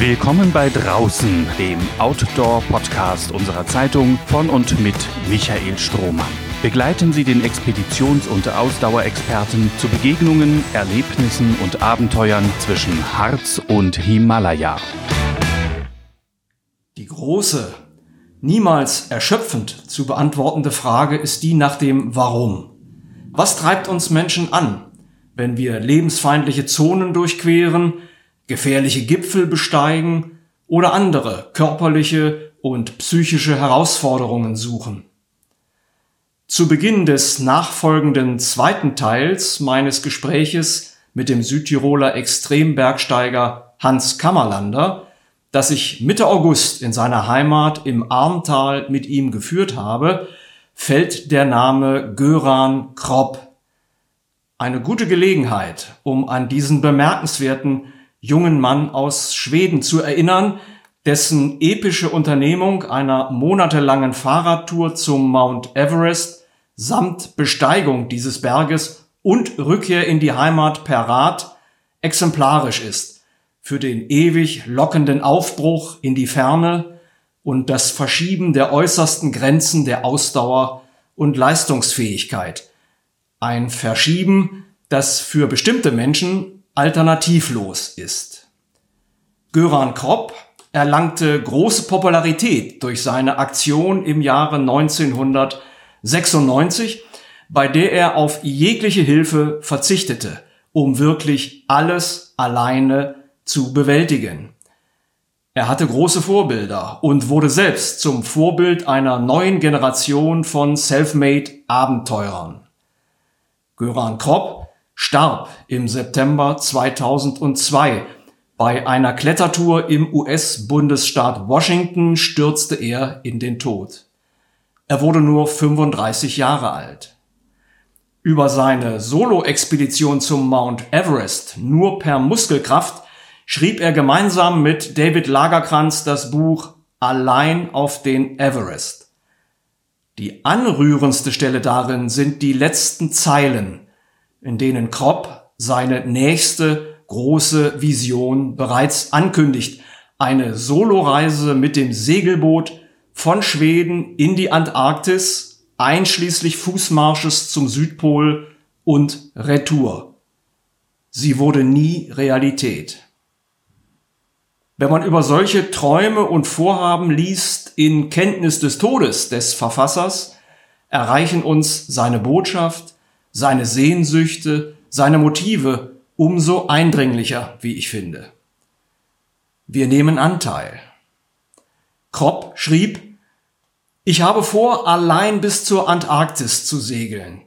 Willkommen bei Draußen, dem Outdoor-Podcast unserer Zeitung von und mit Michael Strohmann. Begleiten Sie den Expeditions- und Ausdauerexperten zu Begegnungen, Erlebnissen und Abenteuern zwischen Harz und Himalaya. Die große, niemals erschöpfend zu beantwortende Frage ist die nach dem Warum. Was treibt uns Menschen an, wenn wir lebensfeindliche Zonen durchqueren, gefährliche Gipfel besteigen oder andere körperliche und psychische Herausforderungen suchen? Zu Beginn des nachfolgenden zweiten Teils meines Gespräches mit dem Südtiroler Extrembergsteiger Hans Kammerlander, das ich Mitte August in seiner Heimat im Armtal mit ihm geführt habe, fällt der Name Göran Kropp. Eine gute Gelegenheit, um an diesen bemerkenswerten jungen Mann aus Schweden zu erinnern, dessen epische Unternehmung einer monatelangen Fahrradtour zum Mount Everest samt Besteigung dieses Berges und Rückkehr in die Heimat per Rad exemplarisch ist für den ewig lockenden Aufbruch in die Ferne und das Verschieben der äußersten Grenzen der Ausdauer und Leistungsfähigkeit. Ein Verschieben, das für bestimmte Menschen alternativlos ist. Göran Kropp erlangte große Popularität durch seine Aktion im Jahre 1900 96, bei der er auf jegliche Hilfe verzichtete, um wirklich alles alleine zu bewältigen. Er hatte große Vorbilder und wurde selbst zum Vorbild einer neuen Generation von Selfmade Abenteurern. Göran Kropp starb im September 2002. Bei einer Klettertour im US-Bundesstaat Washington stürzte er in den Tod. Er wurde nur 35 Jahre alt. Über seine Solo-Expedition zum Mount Everest nur per Muskelkraft schrieb er gemeinsam mit David Lagerkrantz das Buch Allein auf den Everest. Die anrührendste Stelle darin sind die letzten Zeilen, in denen Kropp seine nächste große Vision bereits ankündigt, eine Soloreise mit dem Segelboot von Schweden in die Antarktis, einschließlich Fußmarsches zum Südpol und Retour. Sie wurde nie Realität. Wenn man über solche Träume und Vorhaben liest in Kenntnis des Todes des Verfassers, erreichen uns seine Botschaft, seine Sehnsüchte, seine Motive umso eindringlicher, wie ich finde. Wir nehmen Anteil. Kropp schrieb, ich habe vor, allein bis zur Antarktis zu segeln,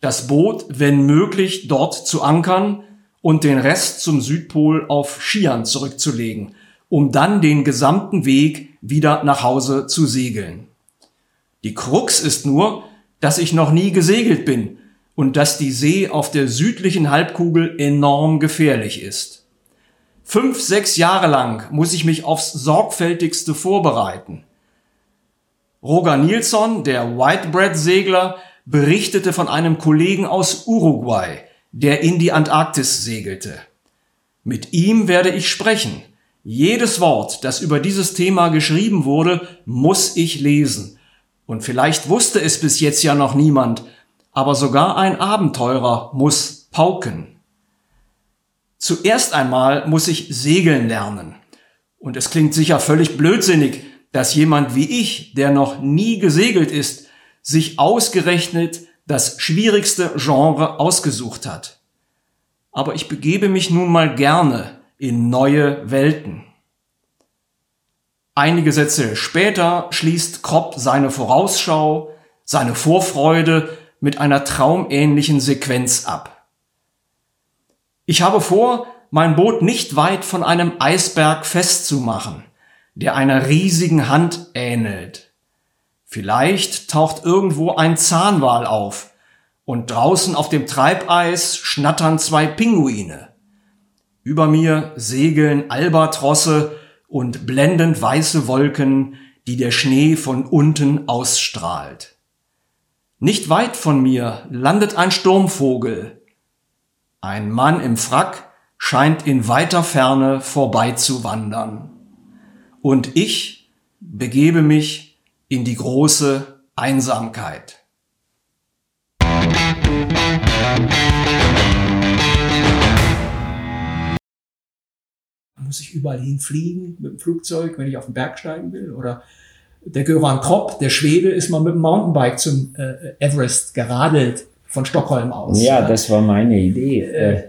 das Boot, wenn möglich, dort zu ankern und den Rest zum Südpol auf Skiern zurückzulegen, um dann den gesamten Weg wieder nach Hause zu segeln. Die Krux ist nur, dass ich noch nie gesegelt bin und dass die See auf der südlichen Halbkugel enorm gefährlich ist. Fünf, sechs Jahre lang muss ich mich aufs sorgfältigste vorbereiten. Roger Nilsson, der Whitebread-Segler, berichtete von einem Kollegen aus Uruguay, der in die Antarktis segelte. Mit ihm werde ich sprechen. Jedes Wort, das über dieses Thema geschrieben wurde, muss ich lesen. Und vielleicht wusste es bis jetzt ja noch niemand, aber sogar ein Abenteurer muss pauken. Zuerst einmal muss ich segeln lernen. Und es klingt sicher völlig blödsinnig, dass jemand wie ich, der noch nie gesegelt ist, sich ausgerechnet das schwierigste Genre ausgesucht hat. Aber ich begebe mich nun mal gerne in neue Welten. Einige Sätze später schließt Kropp seine Vorausschau, seine Vorfreude mit einer traumähnlichen Sequenz ab. Ich habe vor, mein Boot nicht weit von einem Eisberg festzumachen der einer riesigen Hand ähnelt. Vielleicht taucht irgendwo ein Zahnwal auf und draußen auf dem Treibeis schnattern zwei Pinguine. Über mir segeln Albatrosse und blendend weiße Wolken, die der Schnee von unten ausstrahlt. Nicht weit von mir landet ein Sturmvogel. Ein Mann im Frack scheint in weiter Ferne vorbeizuwandern. und ich begebe mich in die große Einsamkeit. Muss ich überall hinfliegen mit dem Flugzeug, wenn ich auf den Berg steigen will? Oder der Göran Kropp, der Schwede, ist mal mit dem Mountainbike zum äh, Everest geradelt von Stockholm aus. Ja, das war meine Idee. Äh,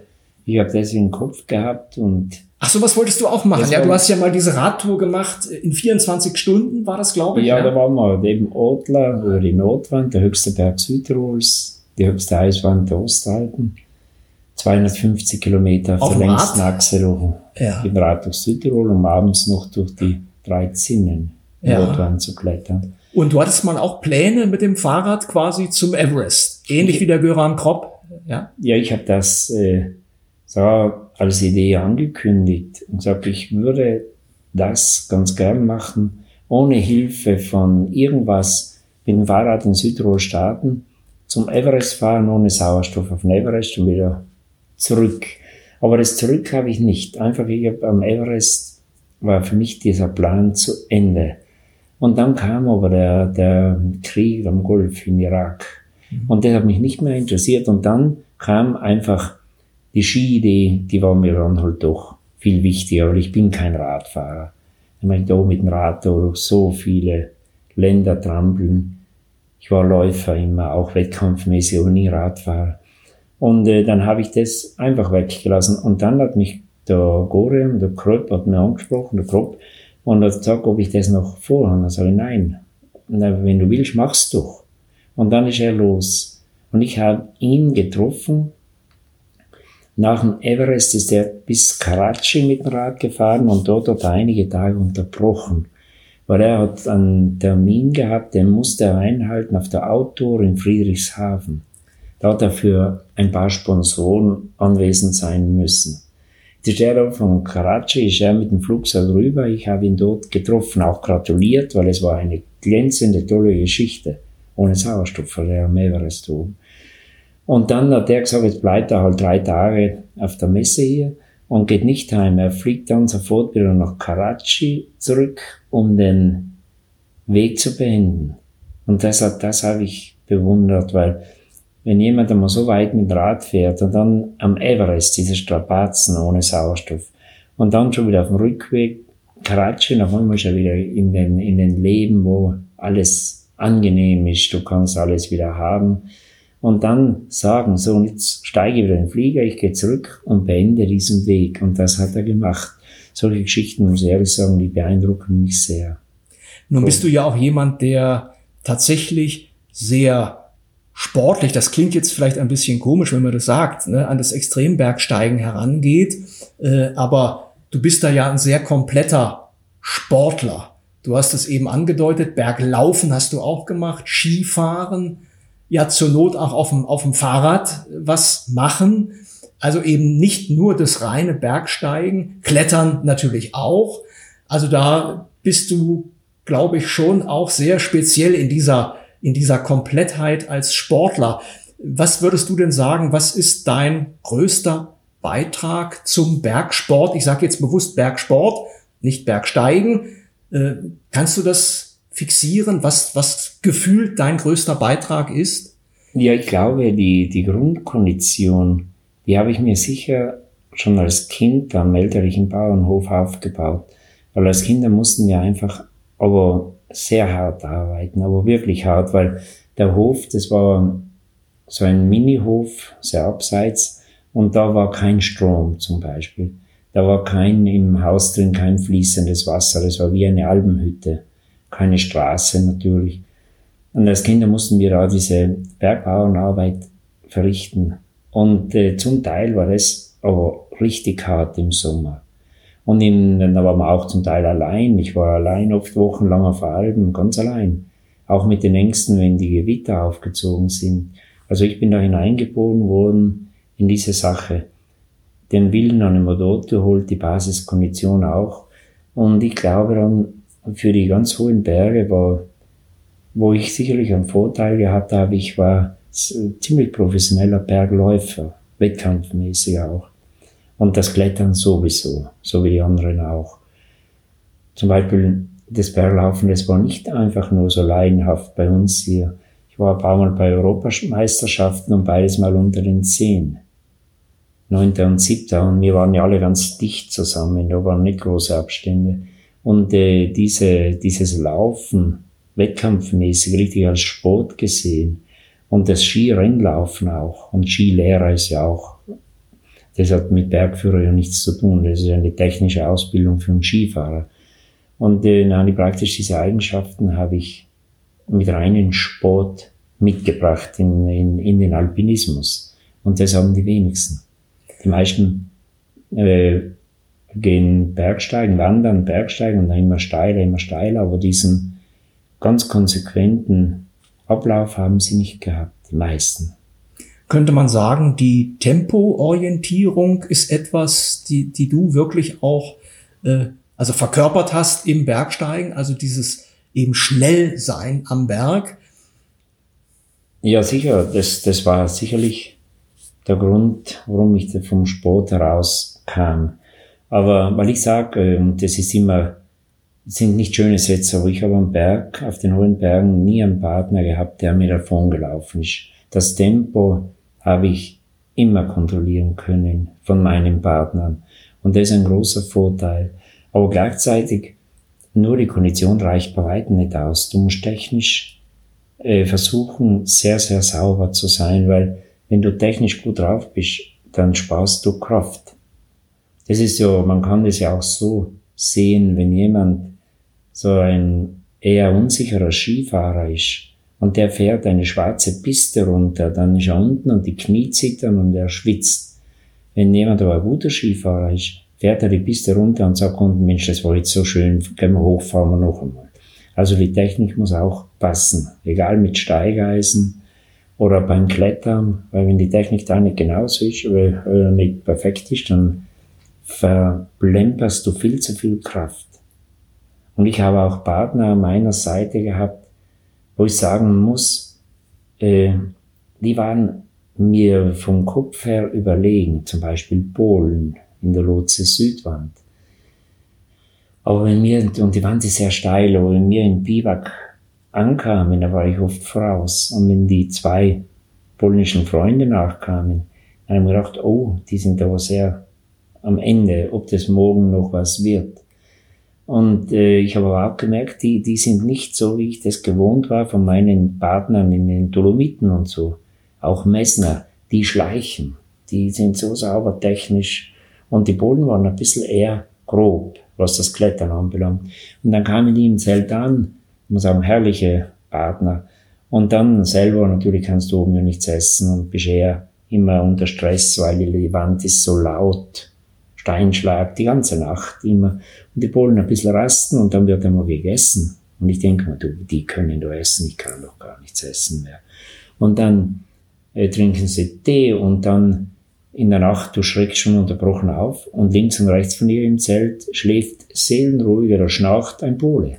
ich habe das im Kopf gehabt und Ach so, was wolltest du auch machen? Ja, du hast ja mal diese Radtour gemacht. In 24 Stunden war das, glaube ich. Ja, ja, da waren wir eben Ortler über die Nordwand, der höchste Berg Südtirols, die höchste Eiswand der Ostalpen. 250 Kilometer auf, der längsten Achse ja. im Rad durch Südtirol, um abends noch durch die drei Zinnen ja. Nordwand zu klettern. Und du hattest mal auch Pläne mit dem Fahrrad quasi zum Everest, ähnlich wie der Göran Kropp. Ja, ja ich habe das äh, so als Idee angekündigt und gesagt, ich würde das ganz gern machen, ohne Hilfe von irgendwas mit dem Fahrrad in Südtirol starten, zum Everest fahren, ohne Sauerstoff auf den Everest und wieder zurück. Aber das Zurück habe ich nicht. Einfach, ich habe am Everest war für mich dieser Plan zu Ende. Und dann kam aber der, der Krieg am Golf in Irak. Mhm. Und der hat mich nicht mehr interessiert. Und dann kam einfach die Skiidee, die war mir dann halt doch viel wichtiger, weil ich bin kein Radfahrer. Ich meine, da mit dem Rad durch so viele Länder trampeln. Ich war Läufer immer, auch wettkampfmäßig, aber nie Radfahrer. Und äh, dann habe ich das einfach weggelassen. Und dann hat mich der Gore, der Kropp, hat mir angesprochen, der Kropp, und hat gesagt, ob ich das noch vorhabe. Da sage ich, nein. Na, wenn du willst, mach's doch. Und dann ist er los. Und ich habe ihn getroffen nach dem Everest ist er bis Karachi mit dem Rad gefahren und dort hat er einige Tage unterbrochen, weil er hat einen Termin gehabt, den musste er einhalten auf der Outdoor in Friedrichshafen. Da hat er für ein paar Sponsoren anwesend sein müssen. Die er von Karachi ist er mit dem Flugzeug rüber. Ich habe ihn dort getroffen, auch gratuliert, weil es war eine glänzende, tolle Geschichte. Ohne Sauerstoff war er am Everest oben. Und dann hat er gesagt, jetzt bleibt er halt drei Tage auf der Messe hier und geht nicht heim. Er fliegt dann sofort wieder nach Karachi zurück, um den Weg zu beenden. Und das, hat, das habe ich bewundert, weil wenn jemand einmal so weit mit Rad fährt und dann am Everest, diese Strapazen ohne Sauerstoff, und dann schon wieder auf dem Rückweg dann wollen wir schon wieder in den, in den Leben, wo alles angenehm ist, du kannst alles wieder haben und dann sagen, so, und jetzt steige ich wieder in den Flieger, ich gehe zurück und beende diesen Weg. Und das hat er gemacht. Solche Geschichten, muss ich ehrlich sagen, die beeindrucken mich sehr. Nun bist du ja auch jemand, der tatsächlich sehr sportlich, das klingt jetzt vielleicht ein bisschen komisch, wenn man das sagt, ne, an das Extrembergsteigen herangeht, äh, aber du bist da ja ein sehr kompletter Sportler. Du hast es eben angedeutet, Berglaufen hast du auch gemacht, Skifahren, ja zur Not auch auf dem, auf dem Fahrrad was machen. Also eben nicht nur das reine Bergsteigen, Klettern natürlich auch. Also da bist du, glaube ich, schon auch sehr speziell in dieser, in dieser Komplettheit als Sportler. Was würdest du denn sagen, was ist dein größter Beitrag zum Bergsport? Ich sage jetzt bewusst Bergsport, nicht Bergsteigen. Äh, kannst du das fixieren, was, was gefühlt dein größter Beitrag ist? Ja, ich glaube, die, die Grundkondition, die habe ich mir sicher schon als Kind am elterlichen Bauernhof aufgebaut. Weil als Kinder mussten wir einfach aber sehr hart arbeiten, aber wirklich hart, weil der Hof, das war so ein Minihof, sehr abseits, und da war kein Strom zum Beispiel. Da war kein im Haus drin, kein fließendes Wasser, das war wie eine Albenhütte keine Straße natürlich. Und als Kinder mussten wir da diese Bergbauernarbeit verrichten. Und äh, zum Teil war das aber richtig hart im Sommer. Und in, da waren wir auch zum Teil allein. Ich war allein oft wochenlang auf Alben, ganz allein. Auch mit den Ängsten, wenn die Gewitter aufgezogen sind. Also ich bin da hineingeboren worden in diese Sache. Den Willen an dem dort geholt, die Basiskondition auch. Und ich glaube dann, für die ganz hohen Berge war, wo ich sicherlich einen Vorteil gehabt habe, ich war ziemlich professioneller Bergläufer, wettkampfmäßig auch. Und das Klettern sowieso, so wie die anderen auch. zum Beispiel das Berglaufen, das war nicht einfach nur so leidenhaft bei uns hier. Ich war ein paar Mal bei Europameisterschaften und beides mal unter den Zehn. Neunter und siebter und wir waren ja alle ganz dicht zusammen, da waren nicht große Abstände. Und äh, diese, dieses Laufen, wettkampfmäßig, richtig als Sport gesehen. Und das Skirennlaufen auch. Und Skilehrer ist ja auch, das hat mit Bergführer ja nichts zu tun. Das ist eine technische Ausbildung für einen Skifahrer. Und äh, nein, praktisch diese Eigenschaften habe ich mit reinen Sport mitgebracht in, in, in den Alpinismus. Und das haben die wenigsten. Die meisten äh, gehen Bergsteigen, wandern, Bergsteigen und dann immer steiler, immer steiler, aber diesen ganz konsequenten Ablauf haben sie nicht gehabt, die meisten. Könnte man sagen, die Tempoorientierung ist etwas, die, die du wirklich auch äh, also verkörpert hast im Bergsteigen, also dieses eben schnell sein am Berg. Ja, sicher, das, das war sicherlich der Grund, warum ich vom Sport heraus kam. Aber weil ich sage, ähm, das ist immer, sind nicht schöne Sätze, aber ich habe am Berg, auf den hohen Bergen nie einen Partner gehabt, der mir davon gelaufen ist. Das Tempo habe ich immer kontrollieren können von meinen Partnern. Und das ist ein großer Vorteil. Aber gleichzeitig, nur die Kondition reicht bei weitem nicht aus. Du musst technisch äh, versuchen, sehr, sehr sauber zu sein, weil wenn du technisch gut drauf bist, dann sparst du Kraft. Das ist ja, man kann das ja auch so sehen, wenn jemand so ein eher unsicherer Skifahrer ist und der fährt eine schwarze Piste runter, dann ist er unten und die Knie zittern und er schwitzt. Wenn jemand aber ein guter Skifahrer ist, fährt er die Piste runter und sagt unten, Mensch, das war jetzt so schön, gehen wir hoch, fahren wir noch einmal. Also die Technik muss auch passen, egal mit Steigeisen oder beim Klettern, weil wenn die Technik da nicht genauso ist oder nicht perfekt ist, dann verblemperst du viel zu viel Kraft. Und ich habe auch Partner an meiner Seite gehabt, wo ich sagen muss, äh, die waren mir vom Kopf her überlegen, zum Beispiel Polen in der Lotse Südwand. Aber wenn wir, und die Wand ist sehr steil, aber wenn wir in Biwak ankamen, da war ich oft voraus. Und wenn die zwei polnischen Freunde nachkamen, dann haben wir gedacht, oh, die sind aber sehr am Ende, ob das morgen noch was wird. Und äh, ich habe aber auch gemerkt, die, die sind nicht so, wie ich das gewohnt war von meinen Partnern in den Dolomiten und so. Auch Messner, die schleichen. Die sind so sauber technisch und die Boden waren ein bisschen eher grob, was das Klettern anbelangt. Und dann kamen die im Zelt an, ich muss sagen, herrliche Partner. Und dann selber natürlich kannst du oben ja nichts essen und bist eher immer unter Stress, weil die Wand ist so laut. Steinschlag die ganze Nacht immer. Und die Polen ein bisschen rasten und dann wird einmal gegessen. Und ich denke mir, du, die können doch essen, ich kann doch gar nichts essen mehr. Und dann äh, trinken sie Tee und dann in der Nacht, du schreckst schon unterbrochen auf und links und rechts von ihr im Zelt schläft seelenruhig oder schnarcht ein Pole.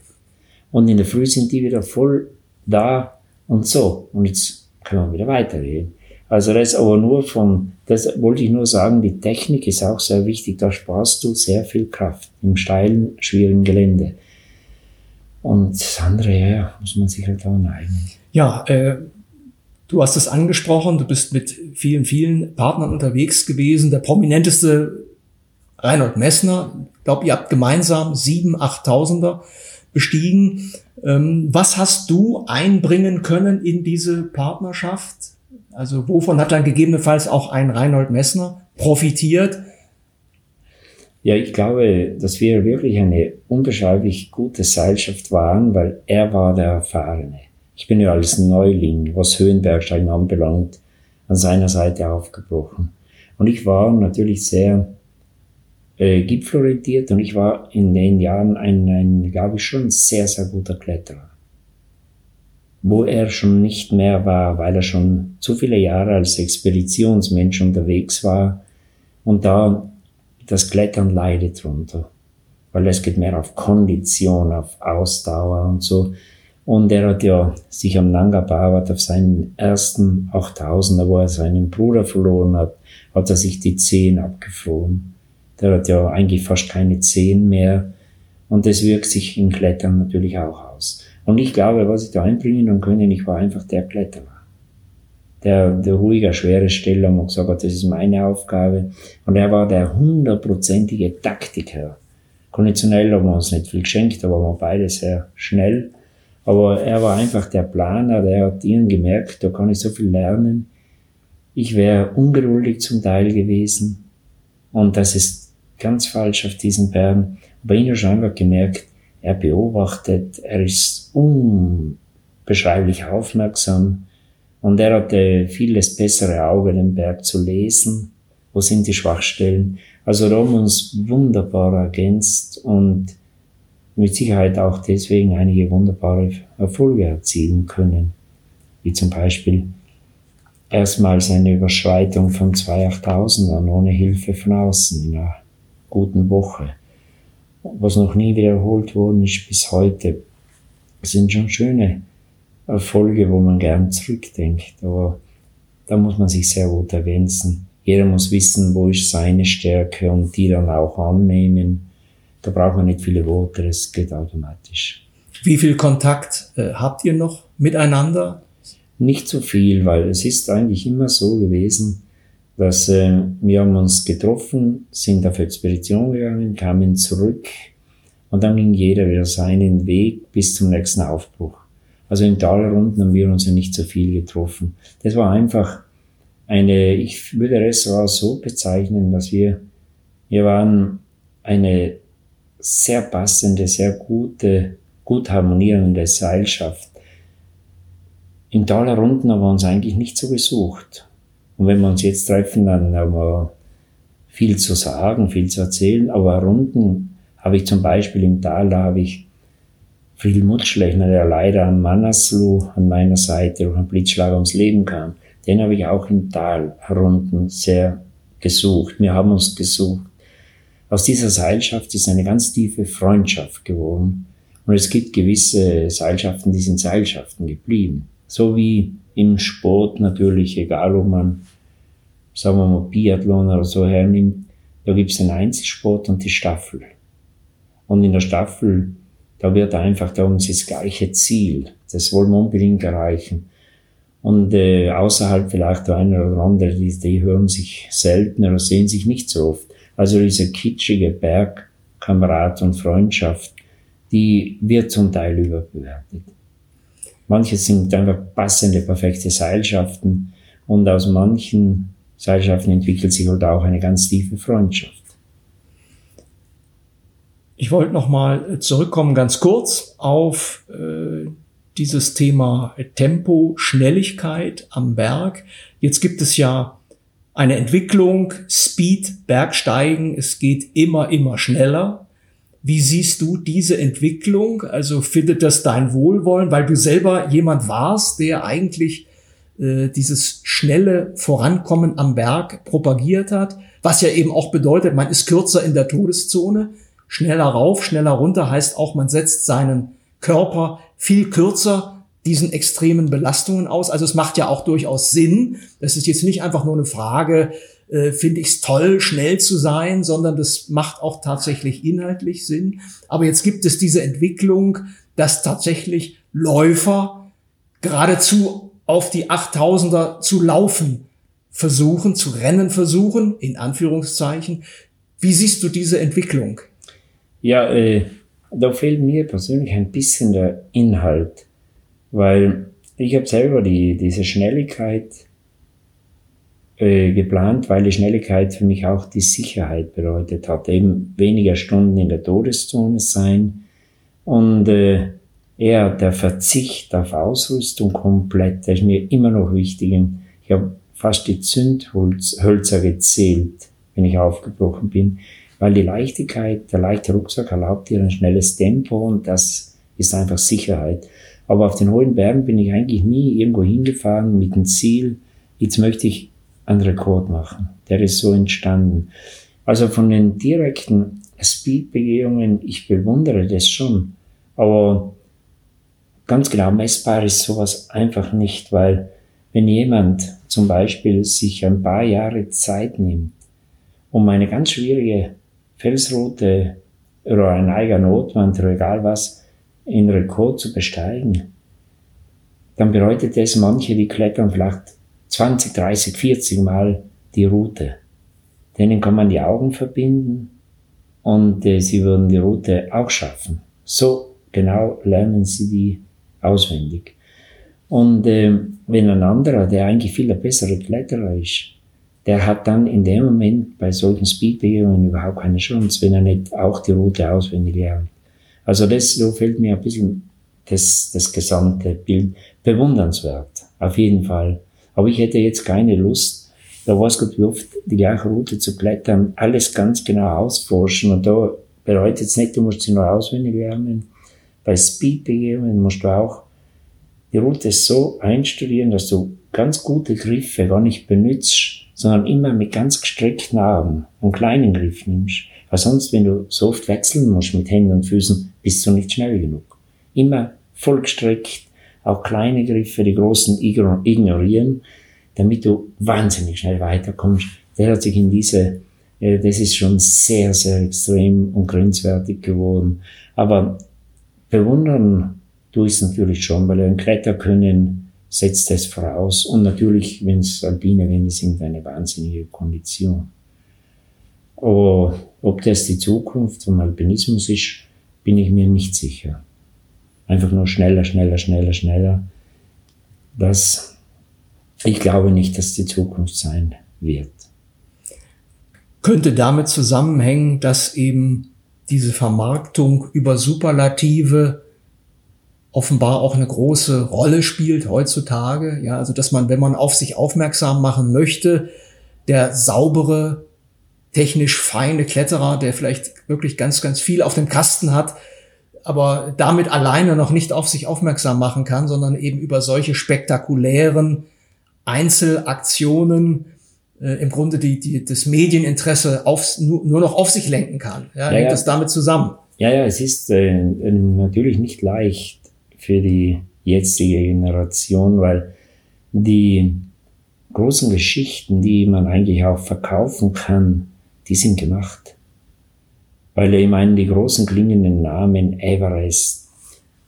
Und in der Früh sind die wieder voll da und so. Und jetzt können wir wieder weiterreden. Also das aber nur von, das wollte ich nur sagen, die Technik ist auch sehr wichtig. Da sparst du sehr viel Kraft im steilen, schwierigen Gelände. Und das andere, ja, muss man sich halt auch neigen. Ja, äh, Du hast es angesprochen, du bist mit vielen, vielen Partnern unterwegs gewesen. Der prominenteste Reinhold Messner, ich glaube, ihr habt gemeinsam sieben, achttausender bestiegen. Ähm, was hast du einbringen können in diese Partnerschaft? Also wovon hat dann gegebenenfalls auch ein Reinhold Messner profitiert? Ja, ich glaube, dass wir wirklich eine unbeschreiblich gute Seilschaft waren, weil er war der Erfahrene. Ich bin ja als Neuling, was Höhenbergsteigen anbelangt, an seiner Seite aufgebrochen. Und ich war natürlich sehr äh, gipfelorientiert und ich war in den Jahren ein, ein, glaube ich, schon sehr, sehr guter Kletterer. Wo er schon nicht mehr war, weil er schon zu viele Jahre als Expeditionsmensch unterwegs war und da das Klettern leidet drunter. Weil es geht mehr auf Kondition, auf Ausdauer und so. Und er hat ja sich am Nanga Parbat auf seinen ersten 8000er, wo er seinen Bruder verloren hat, hat er sich die Zehen abgefroren. Der hat ja eigentlich fast keine Zehen mehr. Und das wirkt sich im Klettern natürlich auch. Und ich glaube, was ich da einbringen können, ich war einfach der Kletterer. Der, der ruhige, schwere Steller und gesagt hat, das ist meine Aufgabe. Und er war der hundertprozentige Taktiker. Konditionell haben wir uns nicht viel geschenkt, aber wir beide sehr schnell. Aber er war einfach der Planer, der hat ihnen gemerkt, da kann ich so viel lernen. Ich wäre ungeduldig zum Teil gewesen. Und das ist ganz falsch auf diesen Bergen. Aber ich habe schon einfach gemerkt, er beobachtet, er ist unbeschreiblich aufmerksam und er hatte vieles bessere Auge, den Berg zu lesen. Wo sind die Schwachstellen? Also uns wunderbar ergänzt und mit Sicherheit auch deswegen einige wunderbare Erfolge erzielen können. Wie zum Beispiel erstmals eine Überschreitung von 2.8000ern ohne Hilfe von außen in einer guten Woche was noch nie wiederholt worden ist bis heute. Das sind schon schöne Erfolge, wo man gern zurückdenkt, aber da muss man sich sehr gut ergänzen. Jeder muss wissen, wo ist seine Stärke und die dann auch annehmen. Da braucht man nicht viele Worte, es geht automatisch. Wie viel Kontakt äh, habt ihr noch miteinander? Nicht so viel, weil es ist eigentlich immer so gewesen, dass äh, wir haben uns getroffen, sind auf Expedition gegangen, kamen zurück und dann ging jeder wieder seinen Weg bis zum nächsten Aufbruch. Also im Tal unten haben wir uns ja nicht so viel getroffen. Das war einfach eine, ich würde Restaurant so bezeichnen, dass wir, wir waren eine sehr passende, sehr gute, gut harmonierende Seilschaft. Im Tal unten haben wir uns eigentlich nicht so gesucht. Und wenn wir uns jetzt treffen, dann haben wir viel zu sagen, viel zu erzählen. Aber Runden habe ich zum Beispiel im Tal, da habe ich Friedel Mutschlechner, der leider an Manaslu an meiner Seite durch einen Blitzschlag ums Leben kam. Den habe ich auch im Tal Runden sehr gesucht. Wir haben uns gesucht. Aus dieser Seilschaft ist eine ganz tiefe Freundschaft geworden. Und es gibt gewisse Seilschaften, die sind Seilschaften geblieben. So wie im Sport natürlich, egal ob man, sagen wir mal, Biathlon oder so hernimmt, da gibt es den Einzelsport und die Staffel. Und in der Staffel, da wird einfach da uns das gleiche Ziel. Das wollen wir unbedingt erreichen. Und äh, außerhalb vielleicht der eine oder andere, die, die hören sich selten oder sehen sich nicht so oft. Also diese kitschige Bergkamerad und Freundschaft, die wird zum Teil überbewertet. Manche sind einfach passende, perfekte Seilschaften und aus manchen Seilschaften entwickelt sich halt auch eine ganz tiefe Freundschaft. Ich wollte nochmal zurückkommen, ganz kurz, auf äh, dieses Thema Tempo, Schnelligkeit am Berg. Jetzt gibt es ja eine Entwicklung, Speed, Bergsteigen, es geht immer, immer schneller. Wie siehst du diese Entwicklung? Also findet das dein Wohlwollen, weil du selber jemand warst, der eigentlich äh, dieses schnelle Vorankommen am Berg propagiert hat, was ja eben auch bedeutet, man ist kürzer in der Todeszone. Schneller rauf, schneller runter heißt auch, man setzt seinen Körper viel kürzer diesen extremen Belastungen aus. Also es macht ja auch durchaus Sinn. Das ist jetzt nicht einfach nur eine Frage, äh, finde ich es toll, schnell zu sein, sondern das macht auch tatsächlich inhaltlich Sinn. Aber jetzt gibt es diese Entwicklung, dass tatsächlich Läufer geradezu auf die 8000er zu laufen versuchen, zu rennen versuchen, in Anführungszeichen. Wie siehst du diese Entwicklung? Ja, äh, da fehlt mir persönlich ein bisschen der Inhalt, weil ich habe selber die, diese Schnelligkeit äh, geplant, weil die Schnelligkeit für mich auch die Sicherheit bedeutet hat. Eben weniger Stunden in der Todeszone sein und äh, eher der Verzicht auf Ausrüstung komplett, das ist mir immer noch wichtig. Ich habe fast die Zündhölzer gezählt, wenn ich aufgebrochen bin, weil die Leichtigkeit, der leichte Rucksack erlaubt dir ein schnelles Tempo und das ist einfach Sicherheit. Aber auf den hohen Bergen bin ich eigentlich nie irgendwo hingefahren mit dem Ziel, jetzt möchte ich einen Rekord machen. Der ist so entstanden. Also von den direkten Speedbegehungen, ich bewundere das schon. Aber ganz genau messbar ist sowas einfach nicht, weil wenn jemand zum Beispiel sich ein paar Jahre Zeit nimmt, um eine ganz schwierige Felsroute oder ein eigener Notwand oder egal was in Rekord zu besteigen, dann bedeutet das, manche, die klettern vielleicht 20, 30, 40 Mal die Route. Denen kann man die Augen verbinden und äh, sie würden die Route auch schaffen. So genau lernen sie die auswendig. Und äh, wenn ein anderer, der eigentlich viel der bessere Kletterer ist, der hat dann in dem Moment bei solchen Speedbewegungen überhaupt keine Chance, wenn er nicht auch die Route auswendig lernt. Also das so fällt mir ein bisschen das, das gesamte Bild bewundernswert, auf jeden Fall. Aber ich hätte jetzt keine Lust, da Gott wie oft die gleiche Route zu klettern, alles ganz genau ausforschen und da bedeutet es nicht, du musst sie nur auswendig lernen. Bei Speedbewegungen musst du auch die Route so einstudieren, dass du ganz gute Griffe gar nicht benutzt, sondern immer mit ganz gestreckten Armen und kleinen Griff nimmst. Weil sonst, wenn du so oft wechseln musst mit Händen und Füßen, bist du nicht schnell genug. Immer voll gestreckt, auch kleine Griffe, die großen ignorieren, damit du wahnsinnig schnell weiterkommst. Der hat sich in diese, äh, das ist schon sehr, sehr extrem und grenzwertig geworden. Aber bewundern du es natürlich schon, weil ein Kletterkönnen setzt es voraus. Und natürlich, wenn es alpine Wände sind, eine wahnsinnige Kondition. Aber ob das die Zukunft vom Alpinismus ist, bin ich mir nicht sicher. Einfach nur schneller, schneller, schneller, schneller. Das, ich glaube nicht, dass die Zukunft sein wird. Könnte damit zusammenhängen, dass eben diese Vermarktung über Superlative offenbar auch eine große Rolle spielt heutzutage. Ja, also dass man, wenn man auf sich aufmerksam machen möchte, der saubere, technisch feine Kletterer, der vielleicht wirklich ganz, ganz viel auf dem Kasten hat, aber damit alleine noch nicht auf sich aufmerksam machen kann, sondern eben über solche spektakulären Einzelaktionen äh, im Grunde die, die, das Medieninteresse auf, nur, nur noch auf sich lenken kann. Ja, ja hängt ja. das damit zusammen? Ja, ja, es ist äh, natürlich nicht leicht für die jetzige Generation, weil die großen Geschichten, die man eigentlich auch verkaufen kann, die sind gemacht. Weil ich meine, die großen klingenden Namen Everest,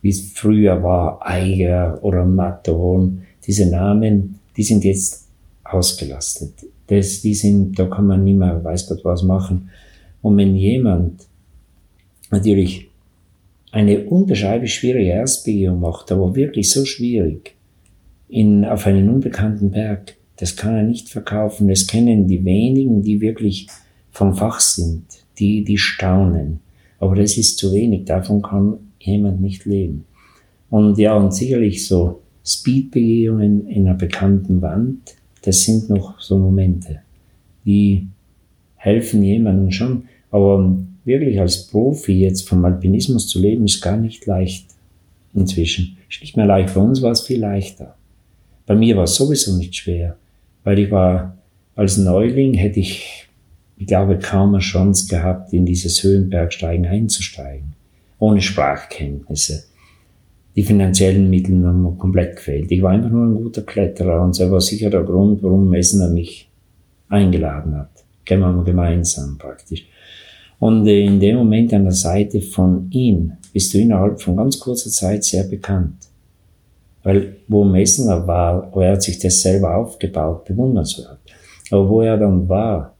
wie es früher war, Eiger oder Matterhorn, diese Namen, die sind jetzt ausgelastet. Das, die sind, da kann man nicht mehr, weiß Gott was machen. Und wenn jemand natürlich eine unbeschreiblich schwierige Erstbegehung macht, aber wirklich so schwierig, in, auf einen unbekannten Berg, das kann er nicht verkaufen. Das kennen die wenigen, die wirklich vom Fach sind, die, die staunen. Aber das ist zu wenig, davon kann jemand nicht leben. Und ja, und sicherlich so Speedbegehungen in einer bekannten Wand, das sind noch so Momente, die helfen jemandem schon, aber wirklich als Profi jetzt vom Alpinismus zu leben, ist gar nicht leicht inzwischen. Ist nicht mehr leicht. Bei uns war es viel leichter. Bei mir war es sowieso nicht schwer, weil ich war als Neuling hätte ich, ich glaube, kaum eine Chance gehabt, in dieses Höhenbergsteigen einzusteigen. Ohne Sprachkenntnisse. Die finanziellen Mittel haben mir komplett gefehlt. Ich war einfach nur ein guter Kletterer und das war sicher der Grund, warum Messner mich eingeladen hat. Gehen wir gemeinsam praktisch. Und in dem Moment an der Seite von ihm bist du innerhalb von ganz kurzer Zeit sehr bekannt. Weil wo Messner war, er hat sich das selber aufgebaut, bewundernswert. Aber wo er dann war,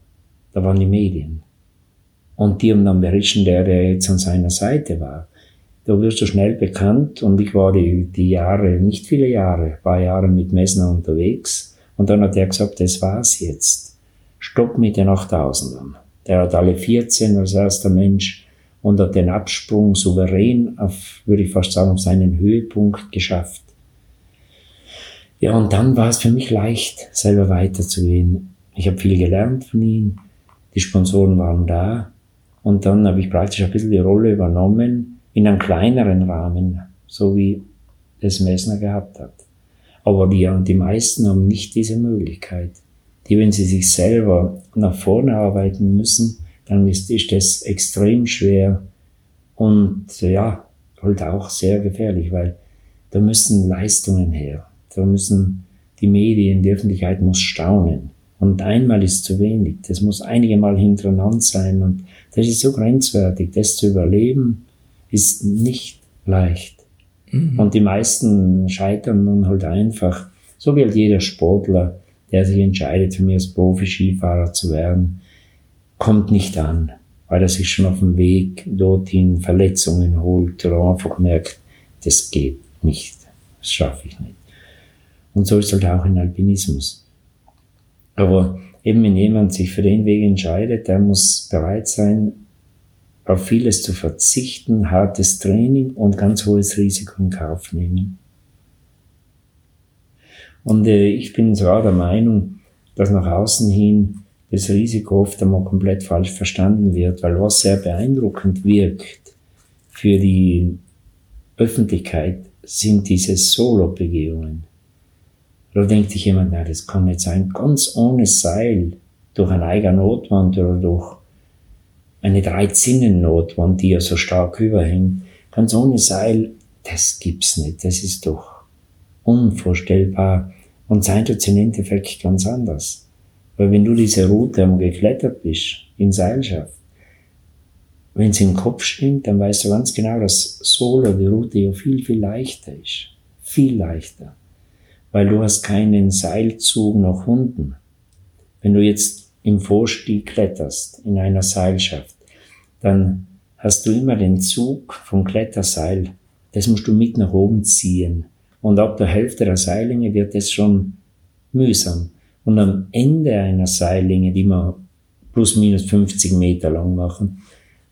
da waren die Medien. Und die haben dann berichten, der, der jetzt an seiner Seite war. Da wirst du schnell bekannt und ich war die, die Jahre, nicht viele Jahre, paar Jahre mit Messner unterwegs. Und dann hat er gesagt, das war's jetzt. Stopp mit den 8000ern. Der hat alle 14 als erster Mensch unter den Absprung souverän auf, würde ich fast sagen, auf seinen Höhepunkt geschafft. Ja, und dann war es für mich leicht, selber weiterzugehen. Ich habe viel gelernt von ihm, die Sponsoren waren da und dann habe ich praktisch ein bisschen die Rolle übernommen in einem kleineren Rahmen, so wie es Messner gehabt hat. Aber die, die meisten haben nicht diese Möglichkeit die, wenn sie sich selber nach vorne arbeiten müssen, dann ist, ist das extrem schwer und ja, halt auch sehr gefährlich, weil da müssen Leistungen her. Da müssen die Medien, die Öffentlichkeit muss staunen. Und einmal ist zu wenig. Das muss einige Mal hintereinander sein und Das ist so grenzwertig. Das zu überleben ist nicht leicht. Mhm. Und die meisten scheitern nun halt einfach, so wie halt jeder Sportler, der sich entscheidet, für mich als Profi-Skifahrer zu werden, kommt nicht an, weil er sich schon auf dem Weg dorthin Verletzungen holt oder einfach merkt, das geht nicht, das schaffe ich nicht. Und so ist halt auch in Alpinismus. Aber eben wenn jemand sich für den Weg entscheidet, der muss bereit sein, auf vieles zu verzichten, hartes Training und ganz hohes Risiko in Kauf nehmen. Und äh, ich bin sogar der Meinung, dass nach außen hin das Risiko oft einmal komplett falsch verstanden wird, weil was sehr beeindruckend wirkt für die Öffentlichkeit sind diese Solo-Begehungen. Da denkt sich jemand, na, das kann nicht sein, ganz ohne Seil, durch eine eigene Notwand oder durch eine Dreizinnennotwand, die ja so stark überhängt, ganz ohne Seil, das gibt's nicht, das ist doch unvorstellbar. Und sein tut im Endeffekt ganz anders. Weil wenn du diese Route einmal geklettert bist, in Seilschaft, wenn es im Kopf stimmt, dann weißt du ganz genau, dass Solo, die Route ja viel, viel leichter ist. Viel leichter. Weil du hast keinen Seilzug nach unten. Wenn du jetzt im Vorstieg kletterst, in einer Seilschaft, dann hast du immer den Zug vom Kletterseil. Das musst du mit nach oben ziehen. Und ab der Hälfte der Seillinge wird es schon mühsam. Und am Ende einer Seillinge, die wir plus minus 50 Meter lang machen,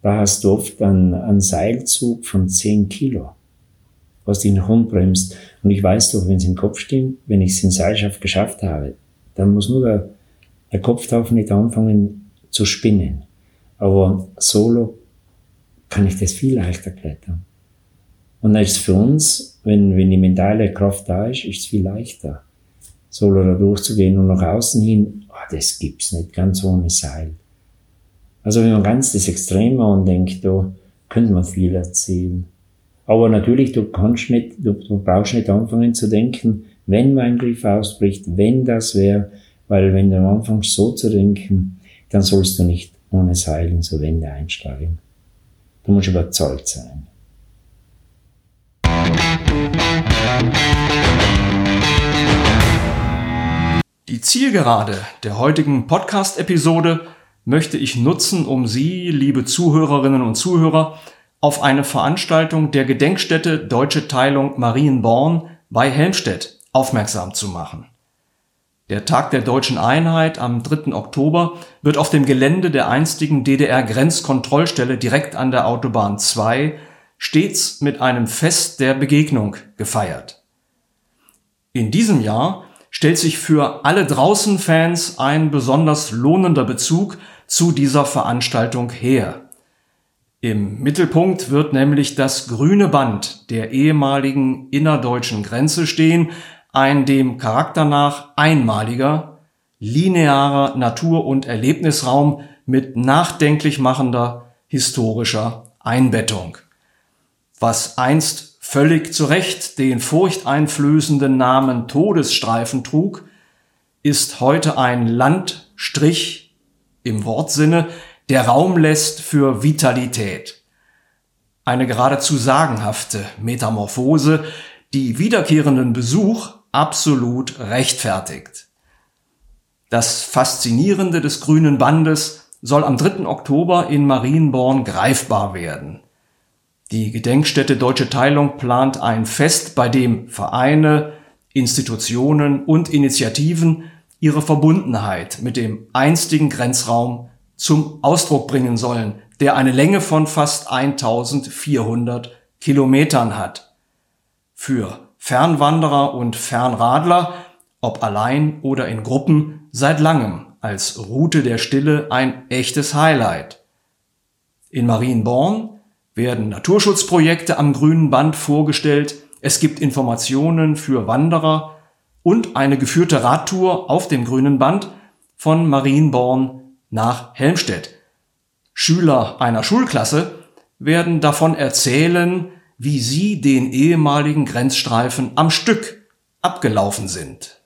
da hast du oft einen, einen Seilzug von 10 Kilo, was dich nach unten bremst. Und ich weiß doch, wenn es im Kopf stimmt, wenn ich es in Seilschaft geschafft habe, dann muss nur der, der Kopf darf nicht anfangen zu spinnen. Aber solo kann ich das viel leichter klettern. Und dann ist es für uns, wenn, wenn die mentale Kraft da ist, ist es viel leichter, solo da durchzugehen und nach außen hin, oh, das gibt's nicht, ganz ohne Seil. Also wenn man ganz das Extreme andenkt, da könnte man viel erzählen. Aber natürlich, du kannst nicht, du, du brauchst nicht anfangen zu denken, wenn mein Griff ausbricht, wenn das wäre, weil wenn du anfängst so zu denken, dann sollst du nicht ohne Seil in so Wände einsteigen. Du musst überzeugt sein. Die Zielgerade der heutigen Podcast-Episode möchte ich nutzen, um Sie, liebe Zuhörerinnen und Zuhörer, auf eine Veranstaltung der Gedenkstätte Deutsche Teilung Marienborn bei Helmstedt aufmerksam zu machen. Der Tag der deutschen Einheit am 3. Oktober wird auf dem Gelände der einstigen DDR-Grenzkontrollstelle direkt an der Autobahn 2 stets mit einem Fest der Begegnung gefeiert. In diesem Jahr stellt sich für alle Draußen-Fans ein besonders lohnender Bezug zu dieser Veranstaltung her. Im Mittelpunkt wird nämlich das grüne Band der ehemaligen innerdeutschen Grenze stehen, ein dem Charakter nach einmaliger, linearer Natur- und Erlebnisraum mit nachdenklich machender historischer Einbettung. Was einst völlig zu Recht den furchteinflößenden Namen Todesstreifen trug, ist heute ein Landstrich im Wortsinne, der Raum lässt für Vitalität. Eine geradezu sagenhafte Metamorphose, die wiederkehrenden Besuch absolut rechtfertigt. Das Faszinierende des grünen Bandes soll am 3. Oktober in Marienborn greifbar werden. Die Gedenkstätte Deutsche Teilung plant ein Fest, bei dem Vereine, Institutionen und Initiativen ihre Verbundenheit mit dem einstigen Grenzraum zum Ausdruck bringen sollen, der eine Länge von fast 1400 Kilometern hat. Für Fernwanderer und Fernradler, ob allein oder in Gruppen, seit langem als Route der Stille ein echtes Highlight. In Marienborn werden Naturschutzprojekte am grünen Band vorgestellt, es gibt Informationen für Wanderer und eine geführte Radtour auf dem grünen Band von Marienborn nach Helmstedt. Schüler einer Schulklasse werden davon erzählen, wie sie den ehemaligen Grenzstreifen am Stück abgelaufen sind.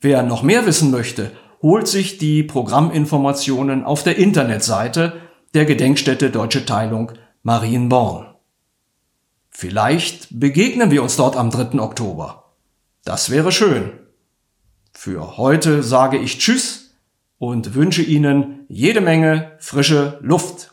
Wer noch mehr wissen möchte, holt sich die Programminformationen auf der Internetseite der Gedenkstätte Deutsche Teilung Marienborn. Vielleicht begegnen wir uns dort am 3. Oktober. Das wäre schön. Für heute sage ich Tschüss und wünsche Ihnen jede Menge frische Luft.